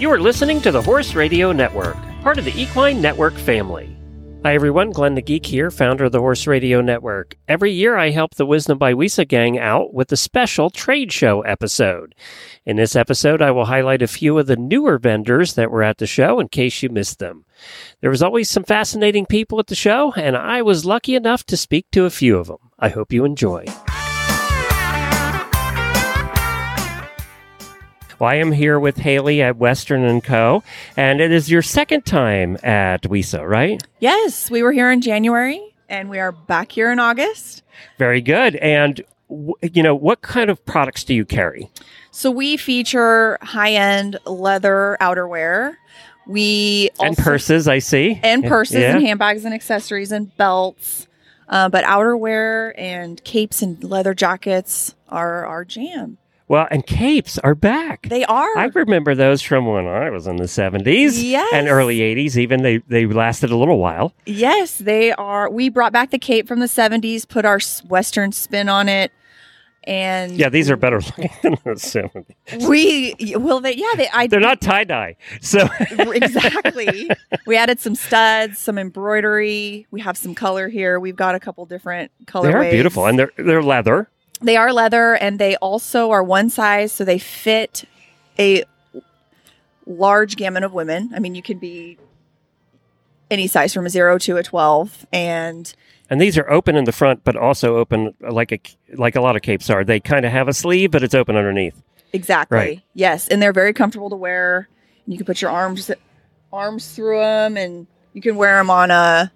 You are listening to the Horse Radio Network, part of the Equine Network family. Hi, everyone. Glenn the Geek here, founder of the Horse Radio Network. Every year, I help the Wisdom by WESA gang out with a special trade show episode. In this episode, I will highlight a few of the newer vendors that were at the show in case you missed them. There was always some fascinating people at the show, and I was lucky enough to speak to a few of them. I hope you enjoy. Well, I am here with Hailey at Western and Co. And it is your second time at WESA, right? Yes, we were here in January and we are back here in August. Very good. And you know, what kind of products do you carry? So we feature high-end leather outerwear. We and purses, I see. and purses Yeah. and handbags and accessories and belts. Uh, but outerwear and capes and leather jackets are our jam. Well, and capes are back. They are. I remember those from when I was in the 70s Yes. and early 80s. Even they, they lasted a little while. Yes, they are. We brought back the cape from the 70s, put our Western spin on it. And Yeah, these are better looking than the 70s. we, well, they, yeah, they, I, They're not tie dye. So, exactly. we added some studs, some embroidery. We have some color here. We've got a couple different colorways. they are beautiful and they're, they're leather. They are leather and they also are one size, so they fit a large gamut of women. I mean, you can be any size from a zero to a 12. And And these are open in the front, but also open like a like a lot of capes are. They kind of have a sleeve, but it's open underneath. exactly. Right. Yes. And they're very comfortable to wear. You can put your arms arms through them and you can wear them on a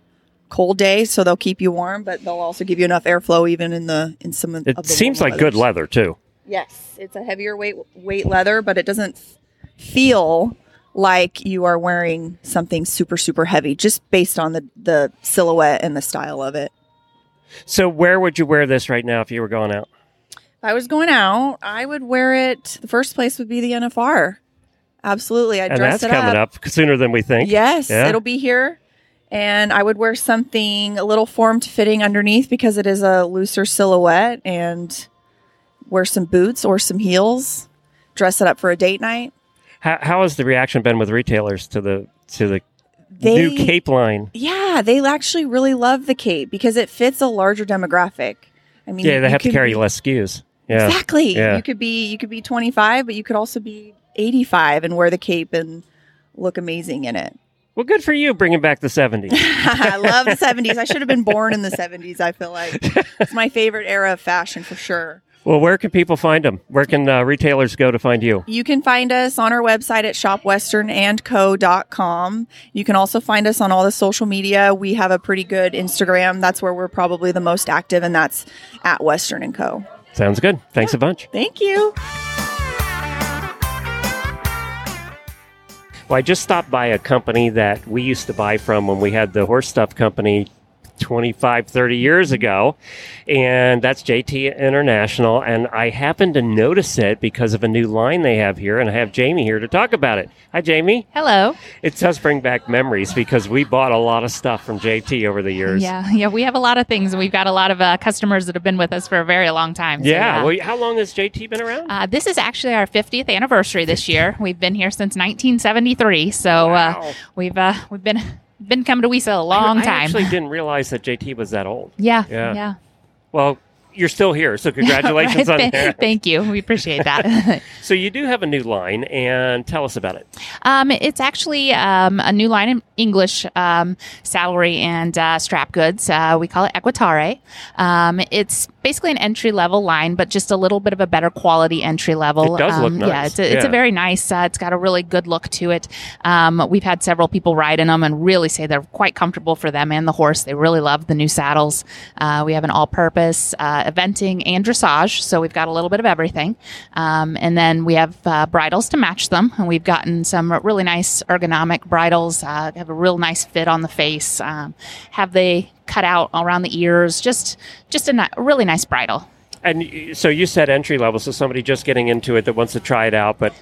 cold day so they'll keep you warm but they'll also give you enough airflow even in the in some of, It of seems like good leather too. Yes, it's a heavier weight weight leather, but it doesn't feel like you are wearing something super super heavy just based on the the silhouette and the style of it. So where would you wear this right now if you were going out? If I was going out, I would wear it. The first place would be the NFR. Absolutely, I'd and dress that's it coming up. sooner than we think. Yes, Yeah. it'll be here. And I would wear something a little formed fitting underneath because it is a looser silhouette and wear some boots or some heels. Dress it up for a date night. How, how has the reaction been with retailers to the to the They new cape line? Yeah, they actually really love the cape because it fits a larger demographic. I mean, Yeah, they have to carry less SKUs. Yeah. Exactly. Yeah. You could be you could be 25, but you could also be 85 and wear the cape and look amazing in it. Well, good for you bringing back the 70s. I love the 70s. I should have been born in the 70s, I feel like. It's my favorite era of fashion for sure. well, where can people find them? Where can uh, retailers go to find you? You can find us on our website at shopwesternandco.com. You can also find us on all the social media. We have a pretty good Instagram. That's where we're probably the most active, and that's at Western and Co. Sounds good. Thanks a bunch. Thank you. Well, I just stopped by a company that we used to buy from when we had the horse stuff company 25, 30 years ago. And that's JT International. And I happened to notice it because of a new line they have here. And I have Jamie here to talk about it. Hi, Jamie. Hello. It does bring back memories because we bought a lot of stuff from JT over the years. Yeah, yeah, we have a lot of things, and we've got a lot of uh, customers that have been with us for a very long time. so, Yeah. Well, how long has JT been around? uh, this is actually our 50th anniversary this year. We've been here since 1973, so Wow. uh, we've uh, we've been been coming to WESA a long I, I time. actually didn't realize that JT was that old. yeah, Yeah. yeah. Well, you're still here, so congratulations on th- that. Thank you. We appreciate that. So you do have a new line, and tell us about it. Um, it's actually um, a new line in English um, saddlery and uh, strap goods. Uh, we call it Equitare. Um, it's basically an entry level line, but just a little bit of a better quality entry level. It does look um, Yeah, it's a, it's Yeah. a very nice. Uh, it's got a really good look to it. Um, we've had several people ride in them and really say they're quite comfortable for them and the horse. They really love the new saddles. Uh, we have an all-purpose uh, eventing and dressage, so we've got a little bit of everything. Um, and then we have uh, bridles to match them, and we've gotten some really nice ergonomic bridles. Uh, have a real nice fit on the face. Um, have they cut out around the ears? Just just a ni- really nice bridle. And so you said entry level, so somebody just getting into it that wants to try it out, but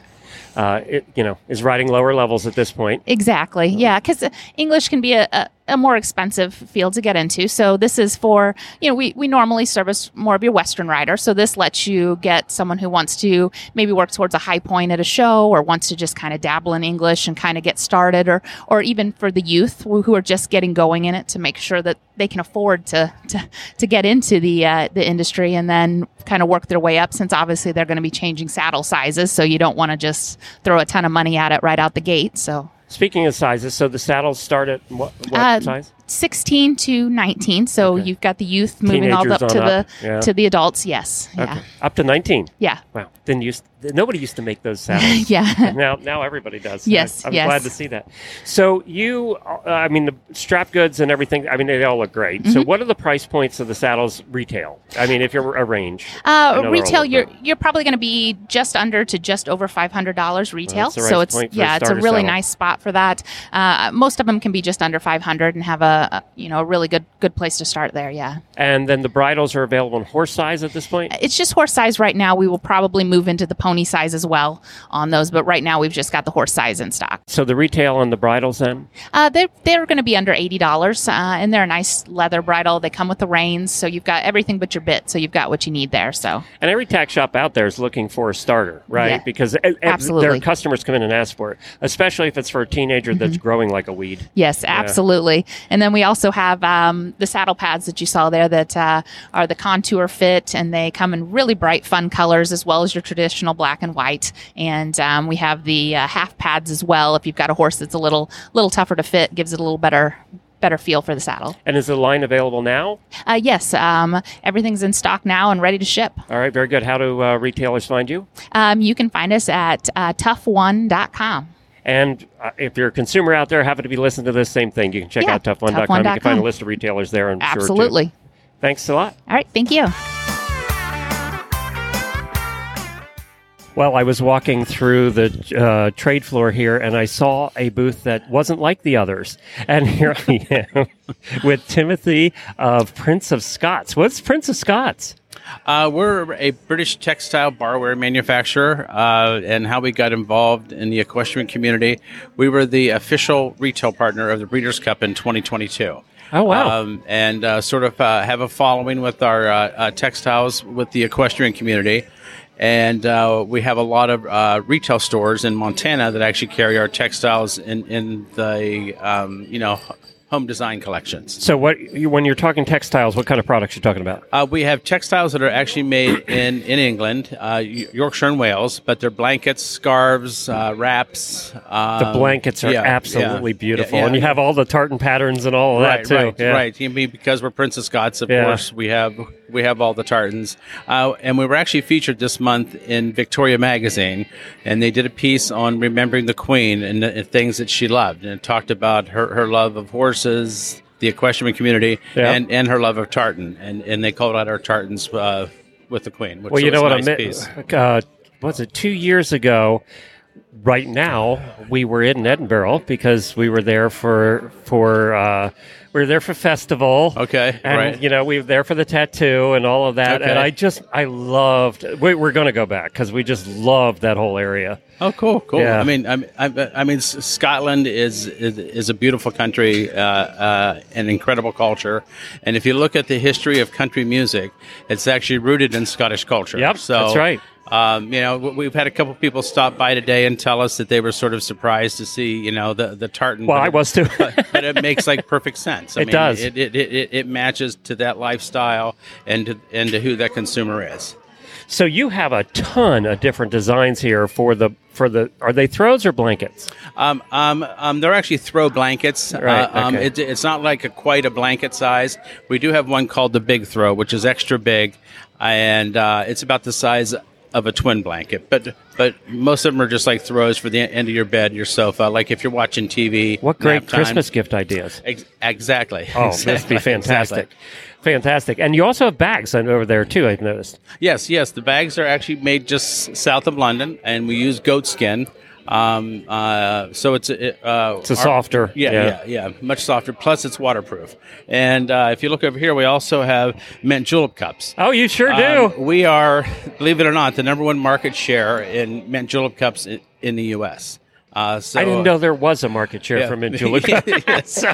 uh, it, you know is riding lower levels at this point. Exactly. Yeah, because English can be a, a, a more expensive field to get into. So this is for, you know, we, we normally service more of your Western rider. So this lets you get someone who wants to maybe work towards a high point at a show or wants to just kind of dabble in English and kind of get started or, or even for the youth who are just getting going in it to make sure that they can afford to, to, to get into the, uh, the industry and then kind of work their way up since obviously they're going to be changing saddle sizes. So you don't want to just throw a ton of money at it right out the gate. So Speaking of sizes, so the saddles start at what, what Uh, size? 16 to 19 so Okay. you've got the youth moving all up to on the yeah. to the adults yes yeah Up to 19. yeah Wow. Didn't used nobody used to make those saddles. yeah now now everybody does. Yes, I, am yes. glad to see that. So you, uh, I mean, the strap goods and everything. I mean, they all look great. Mm-hmm. So what are the price points of the saddles retail? I mean, if you're a range. Uh, retail you're you're probably going to be just under to just over $500 retail right so it's point for a yeah it's a really saddle. nice spot for that uh, most of them can be just under 500 and have a, a you know a really good good place to start there yeah And then the bridles are available in horse size at this point. it's just horse size right now we will probably move into the pony size as well on those but right now we've just got the horse size in stock So the retail on the bridles then. Uh, they're they're going to be under eighty dollars, uh, and they're a nice leather bridle. They come with the reins, so you've got everything but your bit. So you've got what you need there. So And every tack shop out there is looking for a starter, right? Yeah. Because Absolutely. their customers come in and ask for it, especially if it's for a teenager Mm-hmm. that's growing like a weed. yes, absolutely. And then we also have um, the saddle pads that you saw there that uh, are the contour fit, and they come in really bright, fun colors as well as your traditional black and white. And um, we have the uh, half pads as well. If you've got a horse that's a little little tougher to fit, gives it a little better better feel for the saddle. And is the line available now? Uh, yes, um, everything's in stock now and ready to ship. All right, very good. How do uh, retailers find you? Um, you can find us at uh, tough1.com. And uh, if you're a consumer out there, happen to be listening to this same thing, you can check Yeah, out tough1.com. You can find a list of retailers there. I'm sure. Absolutely. Thanks a lot. All right. Thank you. Well, I was walking through the uh, trade floor here and I saw a booth that wasn't like the others. And here I am with Timothy of Prince of Scots. What's Prince of Scots? Uh, we're a British textile barware manufacturer, uh, and how we got involved in the equestrian community. We were the official retail partner of the Breeders' Cup in 2022. Oh, wow. Um, and uh, sort of uh, have a following with our uh, uh, textiles with the equestrian community. And uh, we have a lot of uh, retail stores in Montana that actually carry our textiles in, in the um, you know home design collections. So, what you- when you're talking textiles, what kind of products are you talking about? Uh, we have textiles that are actually made in, in England, uh, Yorkshire and Wales, but they're blankets, scarves, uh, wraps. Um, The blankets are yeah, absolutely yeah, beautiful, yeah, and you have all the tartan patterns and all of right, that too. right, Yeah. right. You mean because we're Prince of Scots, of course, we have we have all the tartans, uh, and we were actually featured this month in Victoria magazine, and they did a piece on remembering the Queen and and things that she loved, and it talked about her, her love of horses, the equestrian community, Yeah. and, and her love of tartan, and and they called out our tartans uh, with the Queen. Which Well, you was know a what nice I piece. meant? Uh, was it two years ago? Right now, we were in Edinburgh because we were there for for uh, we were there for festival. Okay, and right. you know we were there for the tattoo and all of that. Okay. And I just I loved. We, we're going to go back because we just loved that whole area. Oh, cool, cool. Yeah. I mean, I, I, I mean, Scotland is, is is a beautiful country, uh, uh, an incredible culture, and if you look at the history of country music, it's actually rooted in Scottish culture. Yep, so, that's right. Um, you know, we've had a couple people stop by today and tell us that they were sort of surprised to see, you know, the the tartan. Well, but I was too. but, but it makes like perfect sense. I It does. It it, it, it matches to that lifestyle and to, and to who that consumer is. so you have a ton of different designs here for the for the. Are they throws or blankets? Um, um, um, they're actually throw blankets. Right, Uh, um, okay. it, it's not like a, quite a blanket size. We do have one called the Big Throw, which is extra big, and uh, it's about the size of a twin blanket. But but most of them are just like throws for the end of your bed, your sofa. Uh, like if you're watching TV. What great. Christmas gift ideas! Ex- exactly. Oh, this would be fantastic. exactly. Fantastic. And you also have bags over there too, I've noticed. Yes, yes. The bags are actually made just south of London, and we use goat skin. Um, uh, so it's it, uh, It's a softer, yeah, yeah. yeah, yeah, much softer. Plus, it's waterproof. And uh, if you look over here, we also have mint julep cups. Oh, you sure do. Um, we are, believe it or not, the number one market share in mint julep cups in, in the U.S. Uh, so I didn't know there was a market share Yeah. for mint julep cups.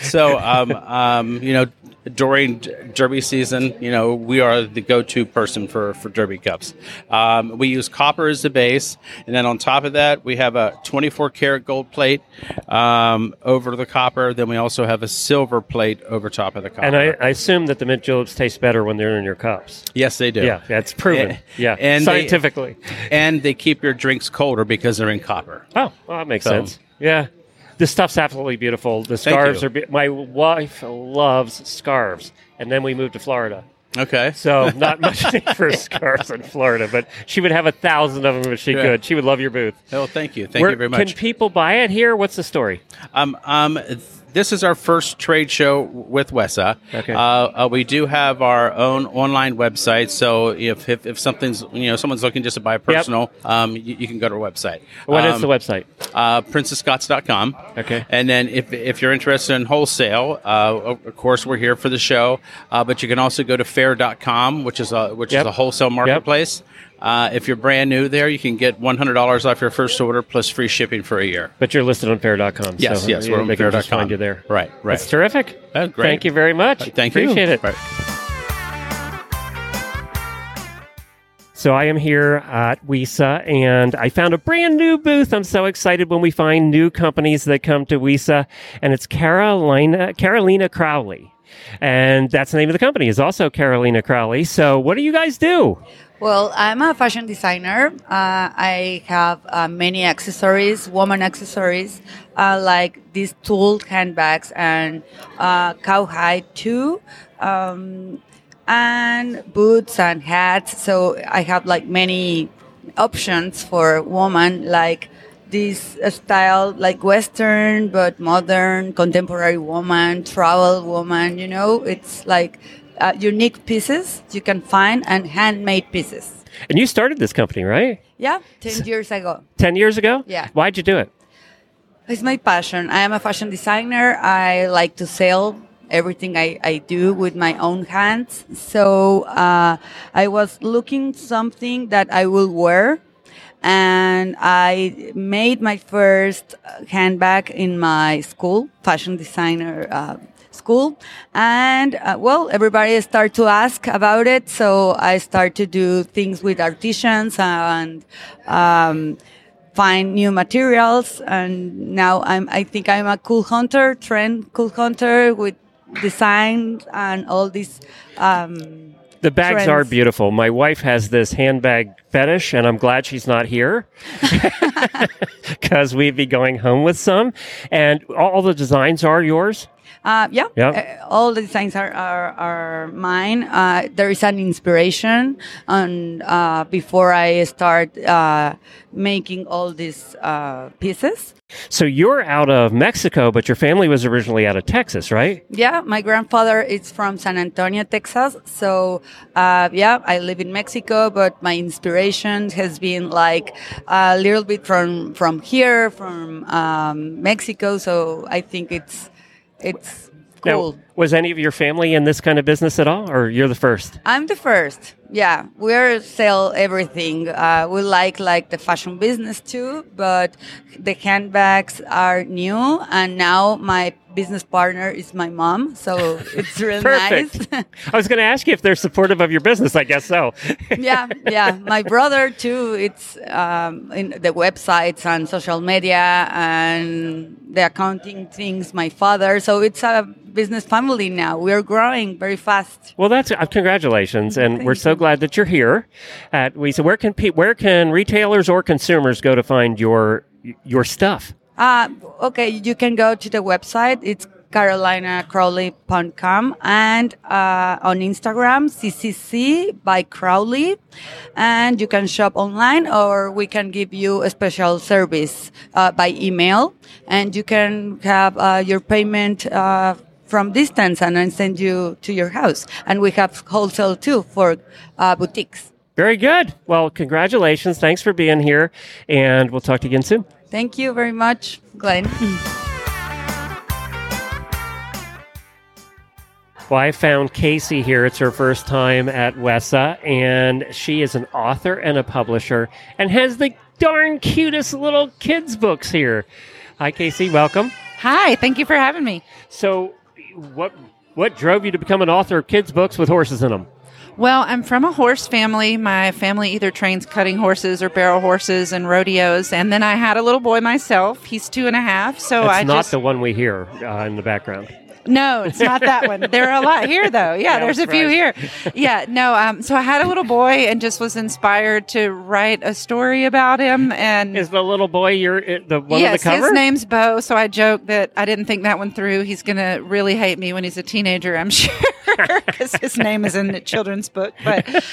So um, um, you know during derby season you know we are the go-to person for for derby cups um, we use copper as the base and then on top of that we have a 24 karat gold plate um, over the copper then we also have a silver plate over top of the copper And I, I assume that the mint juleps taste better when they're in your cups. yes they do Yeah, that's proven. And- yeah, and they- scientifically. and they keep your drinks colder because they're in copper oh, well, that makes sense. Yeah. This stuff's absolutely beautiful. The scarves are. Be- my wife loves scarves, and then we moved to Florida. okay So not much for scarves in Florida, but she would have a thousand of them if she Yeah. could. She would love your booth. oh thank you thank Where- you very much Can people buy it here? What's the story? Um, um, this is our first trade show with WESA. Okay. Uh, uh, we do have our own online website, so if, if, if something's you know someone's looking just to buy a personal, um, you, you can go to our website. What is um, the website? Uh, princeofscots.com. Okay. And then if, if you're interested in wholesale, uh, of course we're here for the show, uh, but you can also go to faire.com, which is a which Yep. is a wholesale marketplace. Uh, if you're brand new there, you can get $100 off your first order plus free shipping for a year. But you're listed on faire.com. Yes, so yes, we're on they can just faire.com. find you there. Right, right. That's terrific. Oh, great. Thank you very much. Thank you. Appreciate it. Right. So I am here at WESA, and I found a brand new booth. I'm so excited when we find new companies that come to WESA, and it's Carolina Carolina Crowley, and that's the name of the company. Is also Carolina Crowley. So what do you guys do? Well, I'm a fashion designer. Uh, I have uh, many accessories, woman accessories, uh, like these tooled handbags and uh, cowhide too, um, and boots and hats. So I have like many options for woman, like this style, like Western but modern, contemporary woman, travel woman. You know, it's like uh, unique pieces you can find and handmade pieces. And you started this company, right? Yeah, 10 years ago. Ten years ago. Yeah. Why'd you do it? It's my passion. I am a fashion designer. I like to sell everything I, I do with my own hands. So uh, I was looking something that I will wear. And I made my first handbag in my school, fashion designer uh, school. And uh, well, everybody started to ask about it. So I start to do things with artisans and um, find new materials. And now I'm, I think I'm a cool hunter, trend cool hunter with design and all these. Um, The bags Trends. are beautiful. My wife has this handbag fetish, and I'm glad she's not here because we'd be going home with some. And all the designs are yours. Uh, yeah, Yeah. Uh, all the designs are are, are mine. Uh, there is an inspiration, and uh, before I start uh, making all these uh, pieces, So you're out of Mexico, but your family was originally out of Texas, right? yeah, my grandfather is from San Antonio, Texas. So uh, yeah, I live in Mexico, but my inspiration has been like a little bit from from here, from um, Mexico. So I think it's it's cool. Now, was any of your family in this kind of business at all, or you're the first? I'm the first. Yeah, we sell everything. Uh, we like like the fashion business too, but the handbags are new, and now my business partner is my mom, so it's real Perfect. nice. I was going to ask you if they're supportive of your business. I guess so. yeah, yeah. My brother too. It's um, in the websites and social media and the accounting things. My father. So it's a business family now. We're growing very fast. Well, that's uh, congratulations, and we're so glad that you're here. At we so where can pe- where can retailers or consumers go to find your your stuff? Uh, okay, you can go to the website. It's carolinacrowley.com and uh, on Instagram, CCC by Crowley. And you can shop online or we can give you a special service uh, by email. And you can have uh, your payment uh, from distance and then send you to your house. And we have wholesale too for uh, boutiques. Very good. Well, congratulations. Thanks for being here, and we'll talk to you again soon. Thank you very much, Glenn. Well, I found Kacy here. It's her first time at WESA, and she is an author and a publisher and has the darn cutest little kids' books here. Hi, Kacy. Welcome. Hi, thank you for having me. So, what what drove you to become an author of kids' books with horses in them? Well, I'm from a horse family. My family either trains cutting horses or barrel horses and rodeos. And then I had a little boy myself. He's two and a half. So I It's I not just the one we hear uh, in the background. No, it's not that one. There are a lot here, though. Yeah, there's a few here. Yeah, no. Um, so I had a little boy and just was inspired to write a story about him. And Is the little boy your uh, the one yes, on the cover? his name's Beau. So I joke that I didn't think that one through. He's gonna really hate me when he's a teenager. I'm sure because his name is in the children's book. But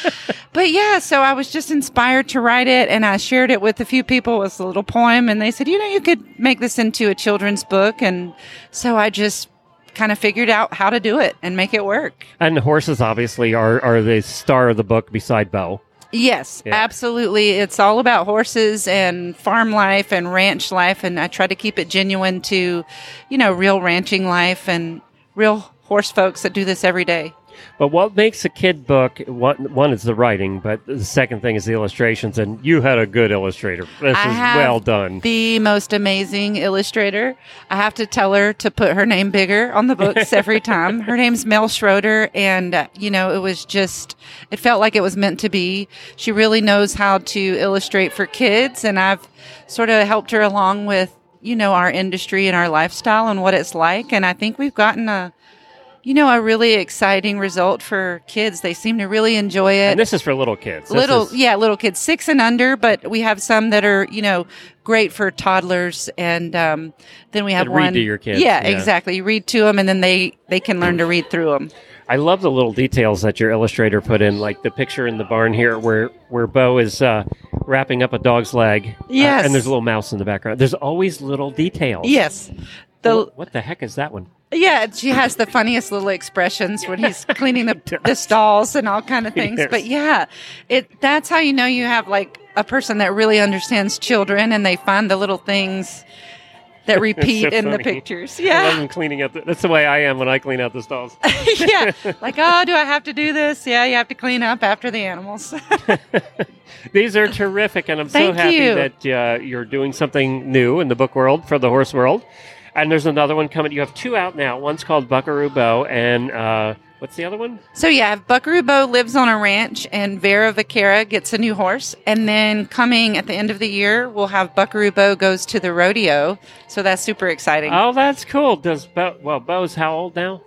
but yeah, so I was just inspired to write it, and I shared it with a few people. It was a little poem, and they said, you know, you could make this into a children's book, and so I just kind of figured out how to do it and make it work. and horses obviously are are the star of the book beside Beau. Yes, Yeah. absolutely. It's all about horses and farm life and ranch life. And I try to keep it genuine to, you know, real ranching life and real horse folks that do this every day. But what makes a kid book one, one is the writing, but the second thing is the illustrations. And you had a good illustrator. This I is well done. The most amazing illustrator. I have to tell her to put her name bigger on the books every time. Her name's Mel Schroeder, and uh, you know it was just it felt like it was meant to be. She really knows how to illustrate for kids, and I've sort of helped her along with you know our industry and our lifestyle and what it's like. And I think we've gotten a you know a really exciting result for kids. They seem to really enjoy it and this is for little kids. This little is- yeah little kids six and under but we have some that are you know great for toddlers and um, then we have That read one to your kids, yeah, yeah. exactly you read to them and then they they can learn to read through them I love the little details that your illustrator put in, like the picture in the barn here where where Beau is uh, wrapping up a dog's leg. uh, Yes. and there's a little mouse in the background. There's always little details. yes the what the heck is that one? Yeah she has the funniest little expressions when he's cleaning the, the stalls and all kind of things Yes. but yeah it that's how you know you have like a person that really understands children and they find the little things that repeat in the pictures. Yeah, I love them cleaning up. The, that's the way I am when I clean out the stalls. yeah. Like, oh, do I have to do this? Yeah, you have to clean up after the animals. These are terrific, and I'm so happy you. that uh, you're doing something new in the book world for the horse world. And there's another one coming. You have two out now. One's called Buckaroo Beau, and uh, what's the other one? so, yeah, Buckaroo Beau lives on a ranch and Vera Vaquera gets a new horse. And then coming at the end of the year, we'll have Buckaroo Beau goes to the rodeo. So that's super exciting. Oh, that's cool. Does Beau? Well, Beau's how old now?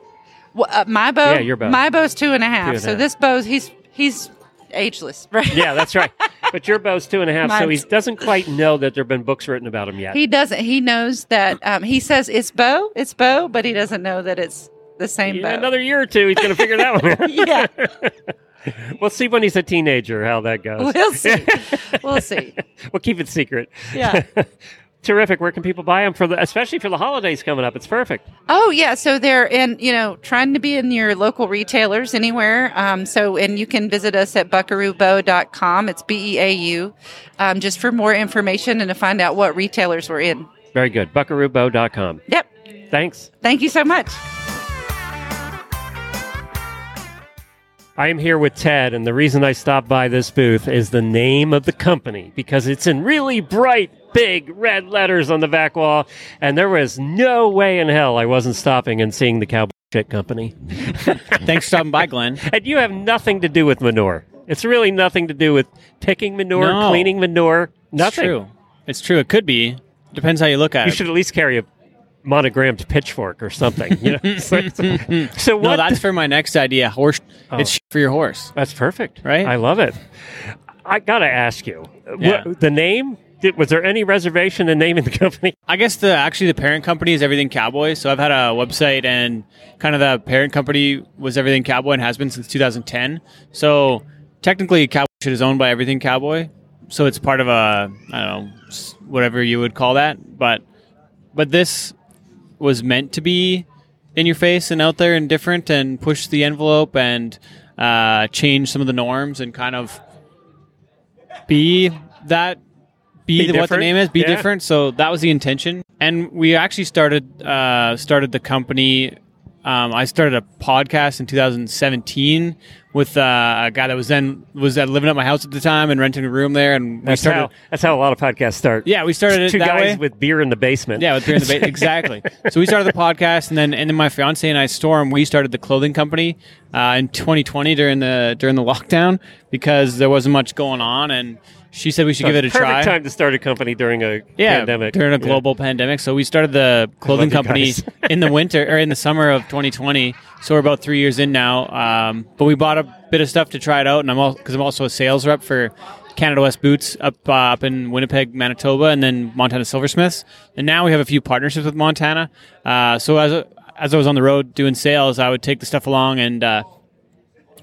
Well, uh, my Beau, Yeah, your Beau. my Beau's two and a half. Two and a so half. this Beau's, he's, he's ageless, right? Yeah, that's right. but your Beau's two and a half, so he doesn't quite know that there have been books written about him yet. He doesn't. He knows that, um, he says it's Beau, it's Beau, but he doesn't know that it's the same Yeah, Beau. another year or two, he's going to figure that one out. yeah, we'll see when he's a teenager how that goes. we'll see. We'll see. we'll keep it secret. Yeah. Terrific. Where can people buy them for the, especially for the holidays coming up? It's perfect. Oh yeah, so they're in you know trying to be in your local retailers anywhere. Um, so and you can visit us at buckaroobeau.com. It's B E A U, um, just for more information and to find out what retailers we're in. Very good. Buckaroobeau.com. Yep. Thanks. Thank you so much. I am here with Ted, and the reason I stopped by this booth is the name of the company because it's in really bright, big red letters on the back wall, and there was no way in hell I wasn't stopping and seeing the Cowboy Shit Company. Thanks for stopping by, Glenn. And you have nothing to do with manure. It's really nothing to do with picking manure, No. cleaning manure. Nothing. It's true. It's true. It could be. Depends how you look at it. You it. should at least carry a monogrammed pitchfork or something. You know? so, so what? no, that's for my next idea. Horse. Oh. It's for your horse. That's perfect. Right? I love it. I got to ask you Yeah. what, the name. Did, was there any reservation in naming the company? I guess the actually the parent company is Everything Cowboy. So I've had a website and kind of the parent company was Everything Cowboy and has been since 2010. So technically, Cowboy Shit is owned by Everything Cowboy. So it's part of a I don't know whatever you would call that. But but this was meant to be in your face and out there and different and push the envelope and uh, change some of the norms and kind of be that be, Be the, what the name is be Yeah. different. So that was the intention. And we actually started uh, started the company um, i started a podcast in 2017 with uh, a guy that was then was uh, living at my house at the time and renting a room there, and we That's started. how that's how a lot of podcasts start. Yeah, we started it Two guys way. with beer in the basement. Yeah, with beer in the ba- exactly. So we started the podcast, and then and then my fiance and I, Storm, we started the clothing company uh, in 2020 during the during the lockdown because there wasn't much going on, and she said we should give it a Perfect try. time to start a company during a yeah, pandemic. during a Yeah. global pandemic. So we started the clothing company in the winter or in the summer of 2020. So we're about three years in now. Um, but we bought a bit of stuff to try it out, and I'm all because I'm also a sales rep for Canada West Boots up uh, up in Winnipeg, Manitoba, and then Montana Silversmiths. And now we have a few partnerships with Montana. Uh, so as as I was on the road doing sales, I would take the stuff along and uh,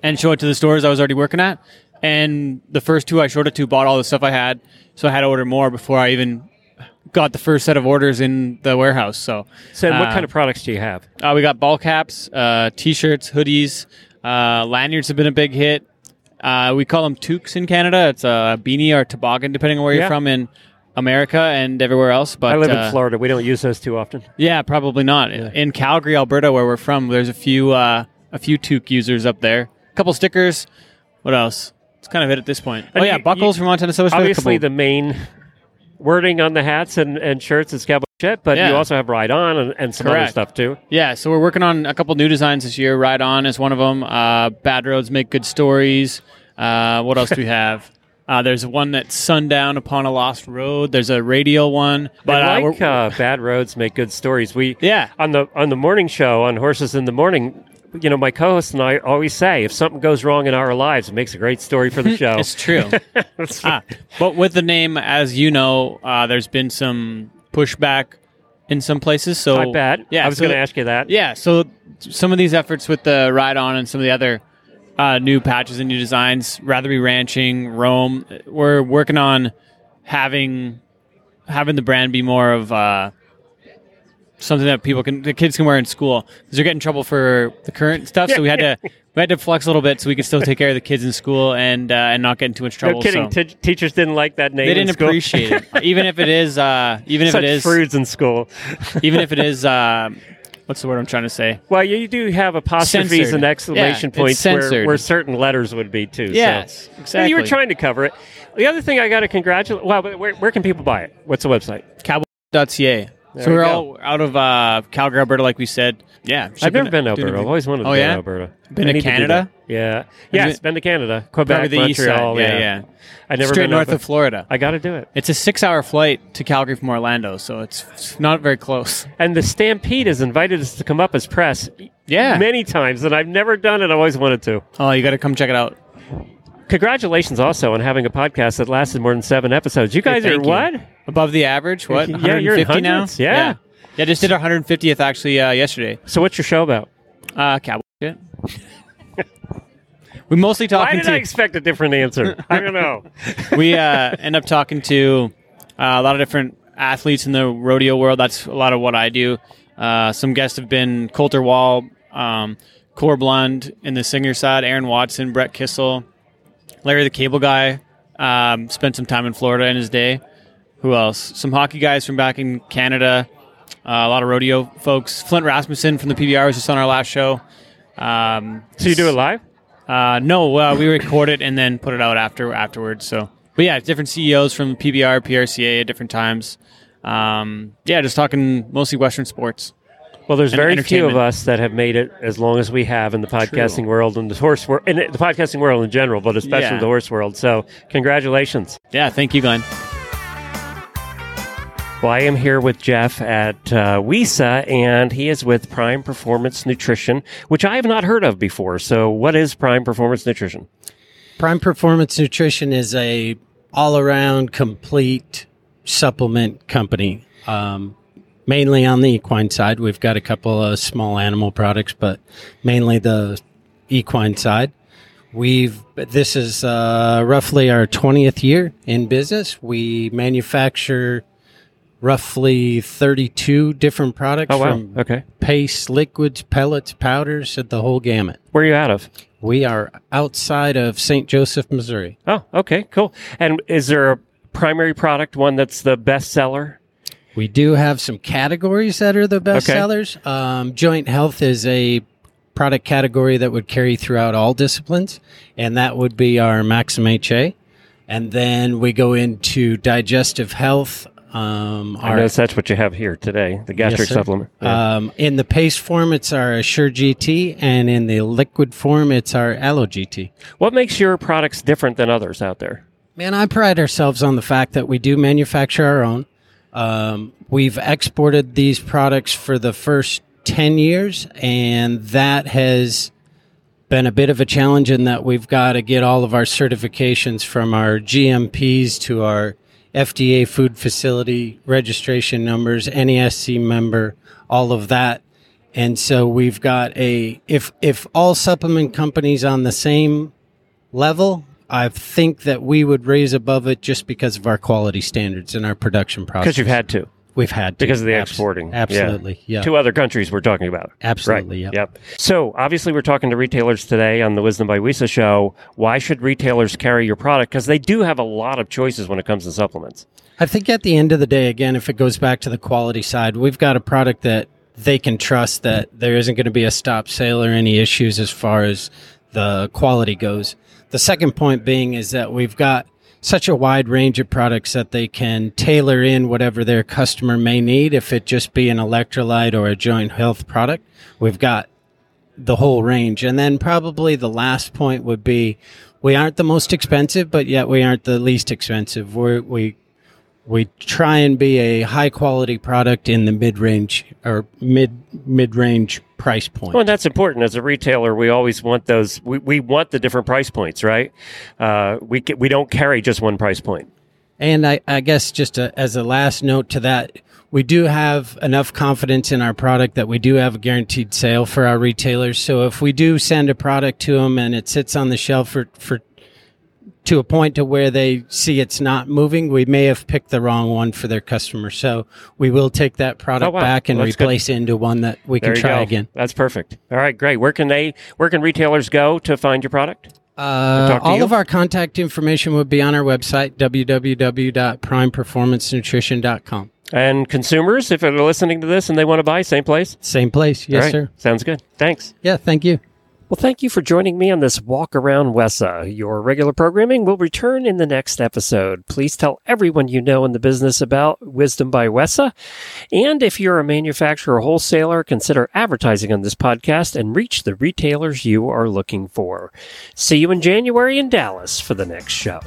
and show it to the stores I was already working at. And the first two I showed it to bought all the stuff I had, so I had to order more before I even got the first set of orders in the warehouse. So, So, what uh, kind of products do you have? uh, we got ball caps, uh, t-shirts, hoodies, uh, lanyards have been a big hit. Uh, we call them toques in Canada. It's a beanie or toboggan, depending on where Yeah. you're from in America and everywhere else. But I live uh, in Florida. We don't use those too often. Yeah, probably not. In Calgary, Alberta, where we're from, there's a few uh, a few toque users up there. A couple stickers. What else? It's kind of it at this point. And oh yeah, you- buckles you- from Montana Silversmith. Obviously, couple- the main wording on the hats and, and shirts is cowboy shit, but Yeah. you also have ride on and, and some other stuff too. Yeah, so we're working on a couple new designs this year. Ride On is one of them. Uh, Bad Roads Make Good Stories. Uh, what else do we have? Uh, there's one that's Sundown Upon a Lost Road. There's a radial one. But I uh, like we're- uh, bad roads make good stories. We Yeah. on the on the morning show on Horses in the Morning. You know, my co-host and I always say, if something goes wrong in our lives, it makes a great story for the show. it's true. ah, but with the name, as you know, uh, there's been some pushback in some places. So I bet. Yeah, I was so going to ask you that. Yeah, so some of these efforts with the Ride On and some of the other uh, new patches and new designs, Rather Be Ranching, Rome, we're working on having having the brand be more of uh, something that people can, the kids can wear in school because they're getting in trouble for the current stuff. So we had to we had to flex a little bit so we could still take care of the kids in school and uh, and not get into much trouble. No kidding. so- T- teachers didn't like that name. they didn't appreciate it, even if it is, uh, even if Such it is, fruits in school. even if it is. Uh, what's the word I'm trying to say? Well, you do have apostrophes Censored. and exclamation Yeah, points where, where certain letters would be too. Yes, so. exactly. You were trying to cover it. The other thing I got to congratulate. Well, where, where can people buy it? What's the website? Cowboy.ca. There So we're go. all out of uh, Calgary, Alberta, like we said. Yeah, I've never been to Alberta. I've always wanted to Oh, go yeah? to Alberta. Been I to Canada? that. yeah. Yes, been- to Canada, Quebec, the. Montreal. Yeah, yeah. I never Straight been north of Florida. I got to do it. It's a six-hour flight to Calgary from Orlando, so it's, it's not very close. And the Stampede has invited us to come up as press. Yeah. Many times, and I've never done it. I always wanted to. Oh, you got to come check it out. Congratulations also on having a podcast that lasted more than seven episodes. You guys Hey, are you. what? Above the average? What? Yeah, you're in 150 now. hundreds, yeah. yeah. Just did our 150th actually uh, yesterday. So what's your show about? Uh, cowboy shit. we mostly Why talking did to I expect a different answer? I don't know. we uh, end up talking to uh, a lot of different athletes in the rodeo world. That's a lot of what I do. Uh, some guests have been Colter Wall, um, Corb Lund in the singer side, Aaron Watson, Brett Kissel, Larry the Cable Guy. Um, spent some time in Florida in his day. Who else? Some hockey guys from back in Canada. Uh, a lot of rodeo folks. Flint Rasmussen from the PBR was just on our last show. Um, So you do it live? uh, no, uh, we record it and then put it out after afterwards. So, but yeah, different CEOs from PBR, PRCA at different times. Um, yeah, just talking mostly Western sports. Well, there's very few of us that have made it as long as we have in the podcasting world and the horse world, and the podcasting world in general, but especially Yeah. the horse world. So, congratulations. Yeah, thank you, Glenn. Well, I am here with Jeff at uh, WESA, and he is with Prime Performance Nutrition, which I have not heard of before. So, what is Prime Performance Nutrition? Prime Performance Nutrition is a all around complete supplement company. Um, mainly on the equine side. We've got a couple of small animal products, but mainly the equine side. We've this is uh, roughly our twentieth year in business. We manufacture roughly thirty-two different products Oh, wow. from Okay. paste, liquids, pellets, powders, the whole gamut. Where are you out of? We are outside of St. Joseph, Missouri. Oh, okay, cool. And is there a primary product, one that's the best seller? We do have some categories that are the best Okay. sellers. Um, joint health is a product category that would carry throughout all disciplines, and that would be our Maxim HA. And then we go into digestive health. Um, I notice that's what you have here today, the gastric Yes, supplement. Yeah. Um, in the paste form, it's our Assure GT, and in the liquid form, it's our Allo GT. what makes your products different than others out there? Man, I pride ourselves on the fact that we do manufacture our own. Um, we've exported these products for the first 10 years, and that has been a bit of a challenge in that we've got to get all of our certifications from our GMPs to our FDA food facility registration numbers, NASC member, all of that. And so we've got a if if all supplement companies on the same level, I think that we would raise above it just because of our quality standards and our production process. Because you've had to. we've had to. Because of the Abs- exporting. Yeah. Absolutely, yeah. Two other countries we're talking about. Absolutely, Right. yep. Yep. So obviously, we're talking to retailers today on the Wisdom by WESA show. Why should retailers carry your product? Because they do have a lot of choices when it comes to supplements. I think at the end of the day, again, if it goes back to the quality side, we've got a product that they can trust that there isn't going to be a stop sale or any issues as far as the quality goes. The second point being is that we've got such a wide range of products that they can tailor in whatever their customer may need. If it just be an electrolyte or a joint health product, we've got the whole range. And then probably the last point would be we aren't the most expensive, but yet we aren't the least expensive. We're, we we try and be a high quality product in the mid range or mid mid range price point. Well, and that's important as a retailer. We always want those. We, we want the different price points, right? Uh, we we don't carry just one price point. And I, I guess just a, as a last note to that, we do have enough confidence in our product that we do have a guaranteed sale for our retailers. So if we do send a product to them and it sits on the shelf for, for to a point to where they see it's not moving, we may have picked the wrong one for their customer. So we will take that product Oh, wow. back and Well, good. replace it into one that we There can try go. again. That's perfect. All right, great. Where can they? Where can retailers go to find your product? Uh, all you? of our contact information would be on our website, www.primeperformancenutrition.com. And consumers, if they're listening to this and they want to buy, same place. Same place. Yes, right. sir. Sounds good. Thanks. Yeah, thank you. Well, thank you for joining me on this walk around WESA. Your regular programming will return in the next episode. Please tell everyone you know in the business about Wisdom by WESA. And if you're a manufacturer or wholesaler, consider advertising on this podcast and reach the retailers you are looking for. See you in January in Dallas for the next show.